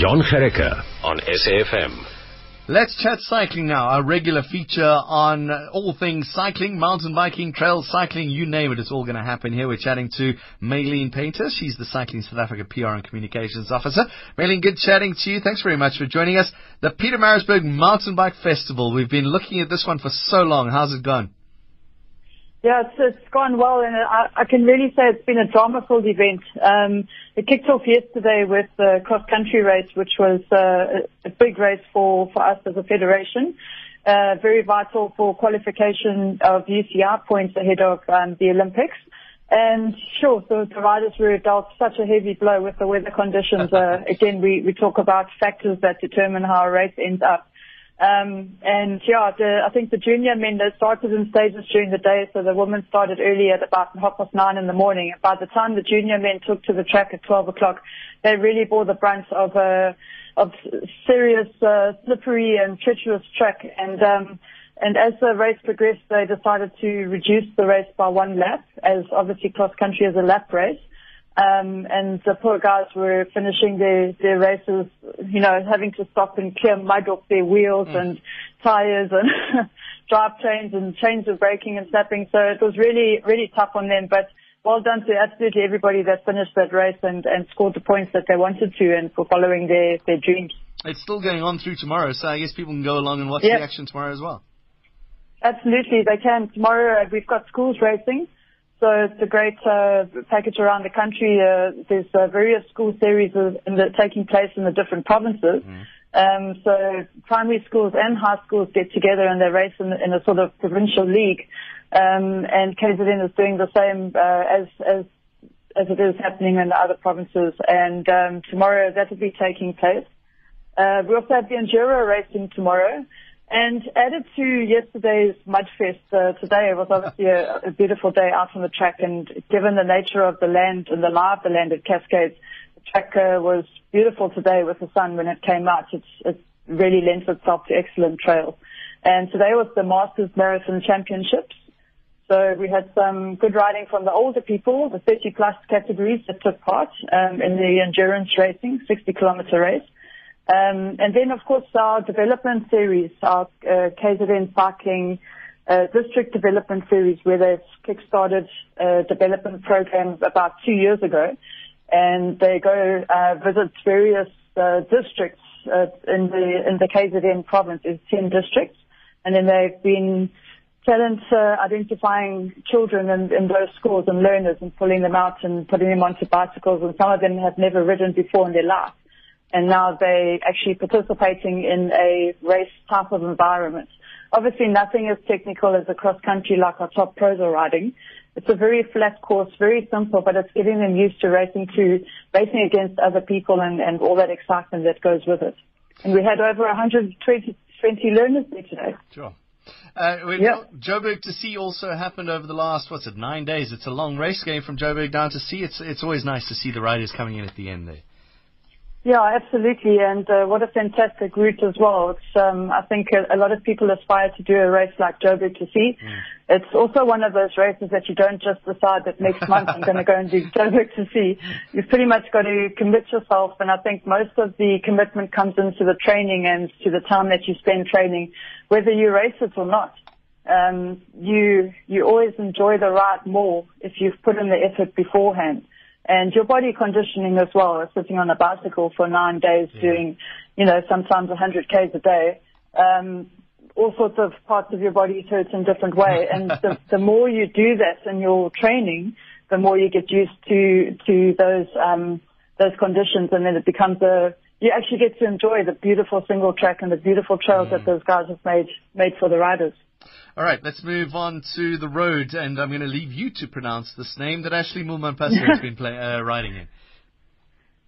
Jon Gericke on SAFM. Let's chat cycling now. Our regular feature on all things cycling, mountain biking, trail cycling, you name it. It's all going to happen here. We're chatting to Maylene Painter. She's the Cycling South Africa PR and Communications Officer. Maylene, good chatting to you. Thanks very much for joining us. The Pietermaritzburg Mountain Bike Festival. We've been looking at this one for so long. How's it gone? Yeah, it's, it's gone well, and I, I can really say it's been a drama-filled event. Um, it kicked off yesterday with the cross-country race, which was uh, a big race for, for us as a federation. Uh, very vital for qualification of UCI points ahead of um, the Olympics. And sure, the, the riders were dealt such a heavy blow with the weather conditions. Uh, again, we, we talk about factors that determine how a race ends up. Um, and yeah, the, I think the junior men they started in stages during the day, so the women started early at about half past nine in the morning. By the time the junior men took to the track at 12 o'clock, they really bore the brunt of a uh, of serious uh, slippery and treacherous track. And um, and as the race progressed, they decided to reduce the race by one lap, as obviously cross country is a lap race. Um, and the poor guys were finishing their, their races, you know, having to stop and clear mud off their wheels mm. and tires and drive drivetrains and chains of braking and snapping. So it was really, really tough on them. But well done to absolutely everybody that finished that race and, and scored the points that they wanted to and for following their, their dreams. It's still going on through tomorrow, so I guess people can go along and watch yep. the action tomorrow as well. Absolutely, they can. Tomorrow uh, we've got schools racing. So it's a great uh, package around the country. Uh, there's uh, various school series in the, taking place in the different provinces. Mm. Um, so primary schools and high schools get together and they race in, in a sort of provincial league. Um, and KZN is doing the same uh, as as as it is happening in the other provinces. And um, tomorrow that will be taking place. Uh, we also have the Enduro racing tomorrow. And added to yesterday's Mudfest, uh, today was obviously a, a, beautiful day out on the track. And given the nature of the land and the lie of the land at Cascades, the track uh, was beautiful today with the sun when it came out. It's, it really lends itself to excellent trails. And today was the Masters Marathon Championships. So we had some good riding from the older people, the 30 plus categories that took part um, in the endurance racing, 60 kilometer race. Um, and then, of course, our development series, our uh, KZN Cycling uh, District Development Series, where they've kick-started a development program about two years ago. And they go uh, visit various uh, districts uh, in the in the KZN province. There's 10 districts. And then they've been talent uh, identifying children in, in those schools and learners and pulling them out and putting them onto bicycles. And some of them have never ridden before in their life and now they're actually participating in a race type of environment. Obviously, nothing as technical as a cross country like our top pros are riding. It's a very flat course, very simple, but it's getting them used to racing to racing against other people and, and all that excitement that goes with it. And we had over 120 20 learners there today. Sure. Uh, yep. Joburg to see also happened over the last, what's it, nine days. It's a long race game from Joburg down to sea. It's, it's always nice to see the riders coming in at the end there. Yeah, absolutely, and uh, what a fantastic route as well. It's, um, I think a, a, lot of people aspire to do a race like Joburg to see. Mm. It's also one of those races that you don't just decide that next month I'm going to go and do Joburg to see. You've pretty much got to commit yourself, and I think most of the commitment comes into the training and to the time that you spend training, whether you race it or not. Um, you you always enjoy the ride more if you've put in the effort beforehand and your body conditioning as well, sitting on a bicycle for nine days yeah. doing, you know, sometimes 100 k's a day. Um, all sorts of parts of your body hurt in different way. And the, the more you do that in your training, the more you get used to, to those, um, those conditions and then it becomes a, you actually get to enjoy the beautiful single track and the beautiful trails mm. that those guys have made, made for the riders. All right, let's move on to the road, and I'm going to leave you to pronounce this name that Ashleigh Moolman-Pasio has been play, uh, riding in.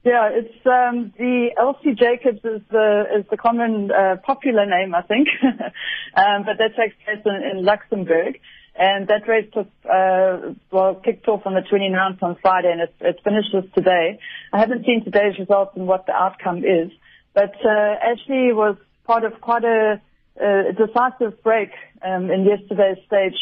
Yeah, it's um, the Elsy Jacobs is the is the common uh, popular name, I think, um, but that takes place in, in Luxembourg, and that race took uh, well kicked off on the 29th on Friday, and it, it finishes today. I haven't seen today's results and what the outcome is, but uh, Ashleigh was part of quite a, a decisive break um, in yesterday's stage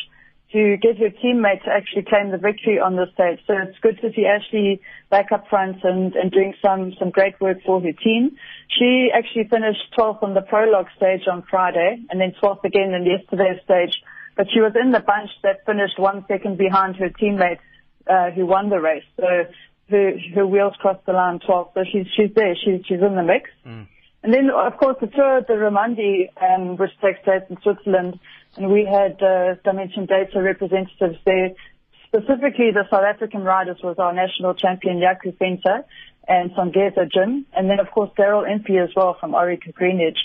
to get her teammate to actually claim the victory on the stage. So it's good to see Ashleigh back up front and, and doing some, some great work for her team. She actually finished 12th on the prologue stage on Friday and then 12th again in yesterday's stage. But she was in the bunch that finished one second behind her teammate uh, who won the race. So her, her wheels crossed the line 12. So she's, she's there. She's, she's in the mix. Mm. And then, of course, the Tour de Romandie, um, which takes place in Switzerland, and we had uh, Dimension Data representatives there. Specifically, the South African riders was our national champion Jaco Venter and Songeza Jim, and then of course Daryl Impey as well from Orica Greenedge.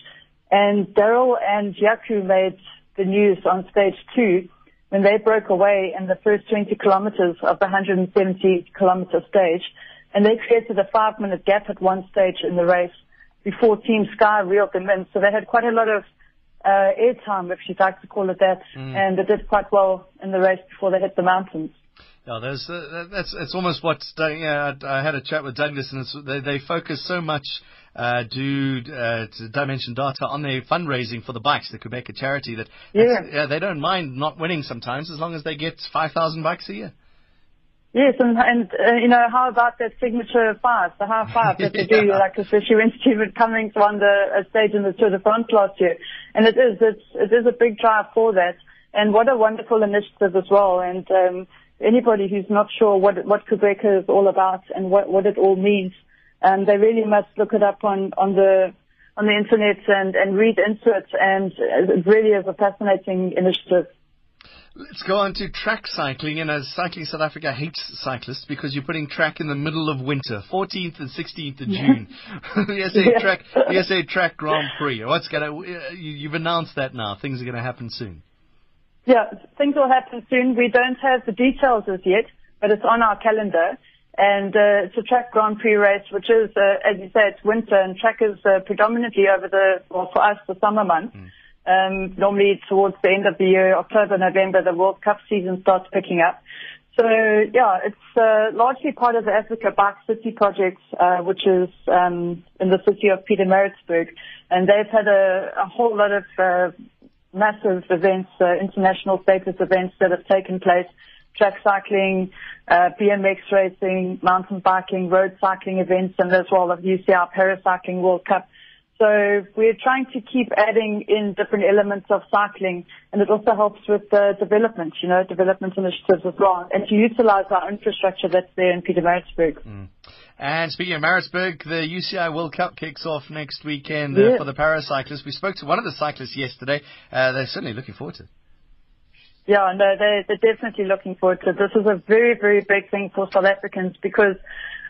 And Daryl and Jaco made the news on stage two when they broke away in the first 20 kilometers of the 170 kilometer stage, and they created a five minute gap at one stage in the race before Team Sky reeled them in. So they had quite a lot of uh, airtime, if you'd like to call it that, mm. and they did quite well in the race before they hit the mountains. There's, uh, that's it's almost what yeah, I, had a chat with Douglas, and they, they focus so much. Uh, do uh, Dimension Data on their fundraising for the bikes, the Qhubeka charity. That yeah. yeah, they don't mind not winning sometimes as long as they get five thousand bikes a year. Yes, and, and uh, you know, how about that signature five, the high five that they yeah. do, like especially when Stephen Cummings won the a stage in the Tour de France last year. And it is, it's, it is a big drive for that. And what a wonderful initiative as well. And um, anybody who's not sure what, what Qhubeka is all about and what, what it all means, um, they really must look it up on, on the on the internet and, and read into it. And it really is a fascinating initiative. Let's go on to track cycling. And as Cycling South Africa hates cyclists because you're putting track in the middle of winter, 14th and 16th of June. the SA yeah. track, the SA track Grand Prix. What's gonna? Uh, you've announced that now. Things are going to happen soon. Yeah, things will happen soon. We don't have the details as yet, but it's on our calendar. And uh, it's a track Grand Prix race, which is, uh, as you say, it's winter, and track is uh, predominantly over the, well, for us, the summer months. Mm. Um, normally towards the end of the year, October, November, the World Cup season starts picking up. So yeah, it's uh, largely part of the Africa Bike City project, uh, which is um, in the city of Pietermaritzburg, and they've had a, a whole lot of uh, massive events, uh, international status events that have taken place, track cycling, uh, BMX racing, mountain biking, road cycling events, and as well as UCI Paracycling World Cup. So we're trying to keep adding in different elements of cycling, and it also helps with the development, you know, development initiatives as well, and to utilize our infrastructure that's there in Pietermaritzburg. Mm. And speaking of Maritzburg, the UCI World Cup kicks off next weekend uh, yeah. for the paracyclists. We spoke to one of the cyclists yesterday. Uh, they're certainly looking forward to it. Yeah, no, they're, they're definitely looking forward to it. This is a very, very big thing for South Africans because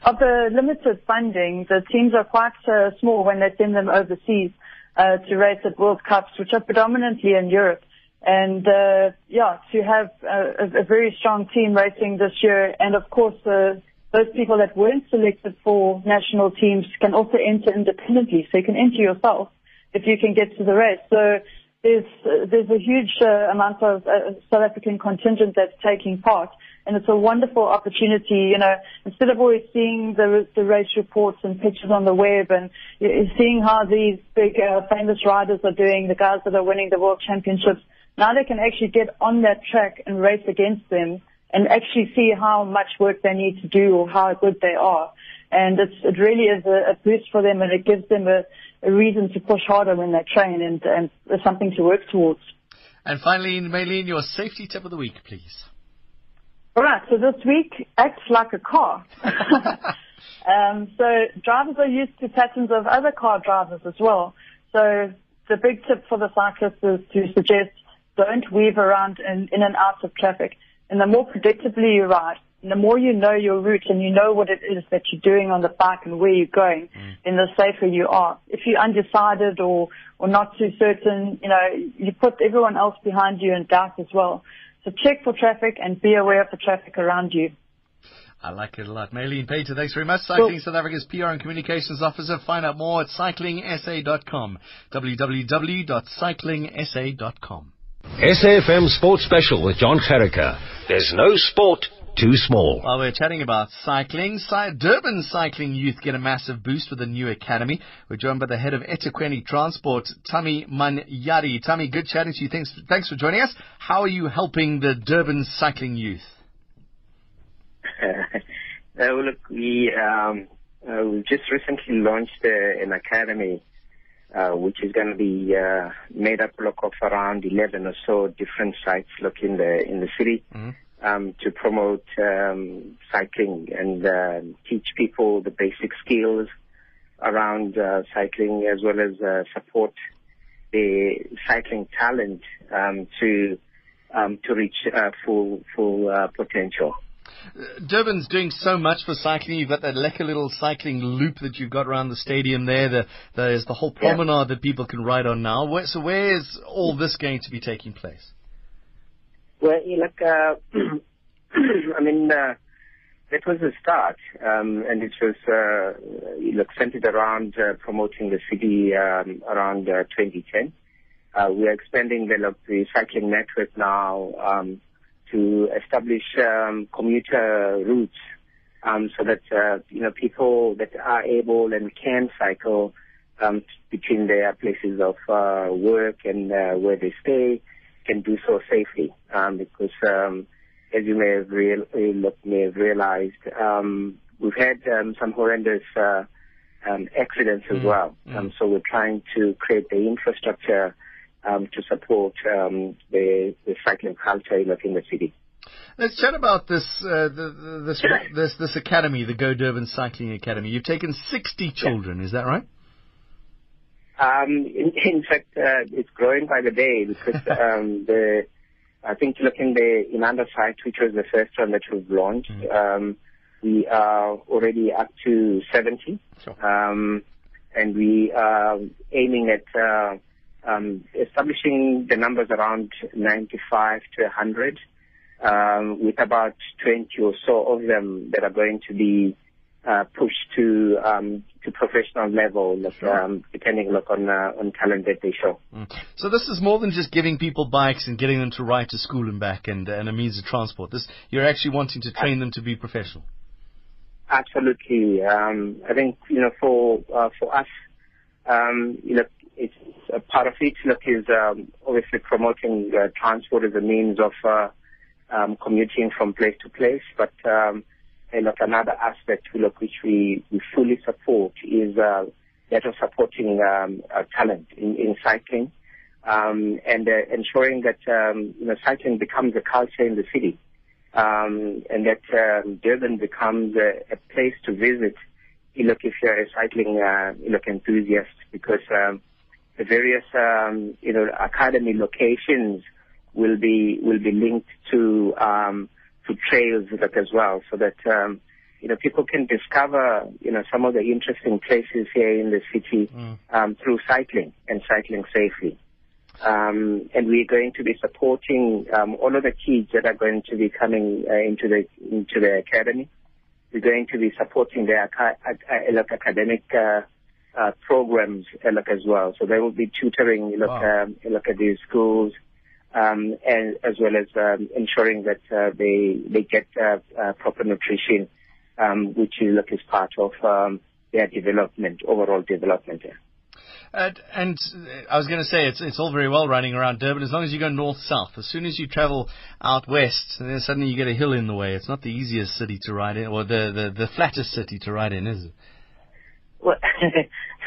of the limited funding, the teams are quite uh, small when they send them overseas uh, to race at World Cups, which are predominantly in Europe. And uh, yeah, to have a, a, very strong team racing this year, and of course, uh, those people that weren't selected for national teams can also enter independently. So you can enter yourself if you can get to the race. So there's there's a huge uh, amount of uh, South African contingent that's taking part and it's a wonderful opportunity. You know, instead of always seeing the the race reports and pictures on the web, and seeing how these big uh, famous riders are doing, the guys that are winning the world championships, now they can actually get on that track and race against them, and actually see how much work they need to do or how good they are. And it's, it really is a, a boost for them, and it gives them a, a reason to push harder when they train, and, and something to work towards. And finally, Maylene, your safety tip of the week, please. All right. So this week acts like a car. um, so drivers are used to patterns of other car drivers as well. So the big tip for the cyclist is to suggest don't weave around in, in and out of traffic. And the more predictably you ride, and the more you know your route and you know what it is that you're doing on the bike and where you're going, mm. then the safer you are. If you're undecided or, or not too certain, you know, you put everyone else behind you in doubt as well. So check for traffic and be aware of the traffic around you. I like it a lot. Maylene Pater, thanks very much. Cycling cool. South Africa's PR and Communications Officer. Find out more at cyclingsa.com. www.cyclingsa.com. SAFM Sports Special with Jon Gericke. There's no sport too small. While we're chatting about cycling, Durban cycling youth get a massive boost with the new academy. We're joined by the head of eThekwini Transport, Thami Manyathi. Tami, good chatting to you. Thanks, thanks for joining us. How are you helping the Durban cycling youth? Uh, well, look, we um, uh, we just recently launched uh, an academy, uh, which is going to be uh, made up look, of around 11 or so different sites look in the in the city. Mm-hmm um, to promote um, cycling and uh, teach people the basic skills around uh, cycling as well as uh, support the cycling talent um, to um, to reach uh, full full uh, potential. Durban's doing so much for cycling. You've got that little cycling loop that you've got around the stadium there. The, there's the whole promenade yeah. that people can ride on now. Where, so where is all this going to be taking place? Well, like, uh, I mean, uh, that was the start, um, and it was uh, look centered around uh, promoting the city um, around uh, 2010. Uh, we are expanding the, the cycling network now um, to establish um, commuter routes um, so that uh, you know people that are able and can cycle um, between their places of uh, work and uh, where they stay can do so safely um, because um, as you may have, real, may have realized, um, we've had um, some horrendous uh, um, accidents as mm. well. Mm. Um, so we're trying to create the infrastructure um, to support um, the, the cycling culture in the city. Let's chat about this, uh, the, this, this, this academy, the Go Durban Cycling Academy. You've taken 60 children, yeah. is that right? Um, in, in fact, uh, it's growing by the day because um, the I think looking the Inanda site, which was the first one that we've launched, mm. um, we are already up to 70. Sure. Um, and we are aiming at uh, um, establishing the numbers around 95 to 100, um, with about 20 or so of them that are going to be uh, push to um, to professional level, like, sure. um, depending look on uh, on talent that they show. Mm. So this is more than just giving people bikes and getting them to ride to school and back and and a means of transport. This you're actually wanting to train them to be professional. Absolutely. Um, I think you know for uh, for us, um, you know, a part of it. Look, is um, obviously promoting uh, transport as a means of uh, um, commuting from place to place, but um, and look, another aspect look, which we, we fully support is uh, that of supporting um, uh, talent in, in cycling um, and uh, ensuring that um, you know cycling becomes a culture in the city um, and that um, Durban becomes a, a place to visit. Look if you're a cycling uh, look enthusiast because um, the various um, you know academy locations will be will be linked to um, to trails like as well, so that um, you know people can discover you know some of the interesting places here in the city mm. um, through cycling and cycling safely. Um, and we're going to be supporting um, all of the kids that are going to be coming uh, into the into the academy. We're going to be supporting their uh, academic uh, uh, programs uh, as well. So they will be tutoring look, wow. um, look at these schools um, and as well as um, ensuring that uh, they they get uh, uh, proper nutrition, um, which is, look, is part of um, their development, overall development. Uh, and I was going to say it's it's all very well running around Durban as long as you go north south. As soon as you travel out west, then suddenly you get a hill in the way. It's not the easiest city to ride in, or the the, the flattest city to ride in, is it? Well,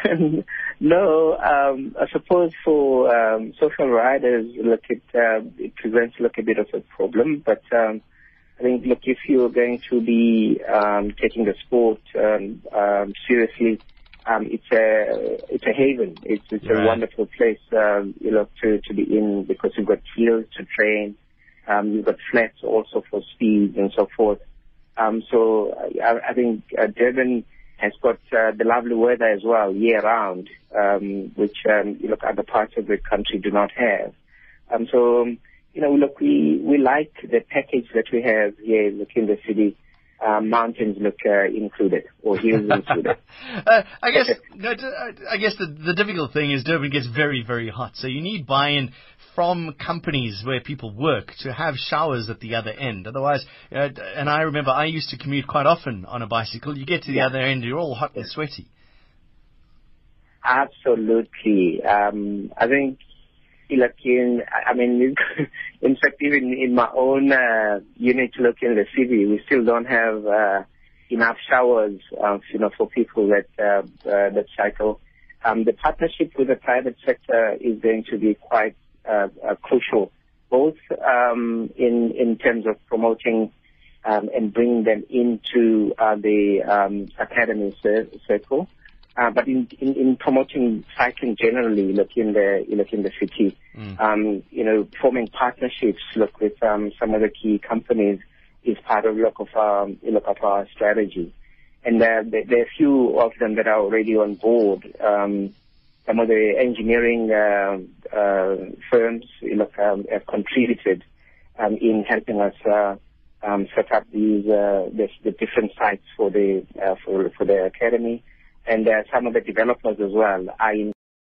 no, um, I suppose for um, social riders, look, it, uh, it presents look a bit of a problem. But um, I think, look, if you're going to be um, taking the sport um, um, seriously, um, it's a it's a haven. It's it's right. a wonderful place, um, you know, to to be in because you've got fields to train, um, you've got flats also for speed and so forth. Um, so I, I think uh, Durban has got uh, the lovely weather as well year round, um, which um, you look other parts of the country do not have. Um, so um, you know, look, we we like the package that we have here look in the city. uh, mountains look uh, included or hills included. uh, I guess no, I guess the, the difficult thing is Durban gets very very hot, so you need buy-in from companies where people work to have showers at the other end. Otherwise, uh, and I remember I used to commute quite often on a bicycle. You get to the yeah. other end, you're all hot and sweaty. Absolutely. Um, I think in, I mean, in fact, even in my own uh, unit, look in the city, we still don't have uh, enough showers, uh, you know, for people that uh, uh, that cycle. Um, the partnership with the private sector is going to be quite crucial, both um, in in terms of promoting um, and bringing them into uh, the um, academy circle, uh, but in, in, in promoting cycling generally, look in the look in the city, mm. um, you know, forming partnerships, look with um, some of the key companies is part of look of our look of our strategy, and uh, there, there, are a few of them that are already on board. Um, some of the engineering uh, uh, firms um, have contributed um, in helping us uh, um, set up these uh, the, the different sites for the uh, for for the academy. And uh, some of the developers as well are in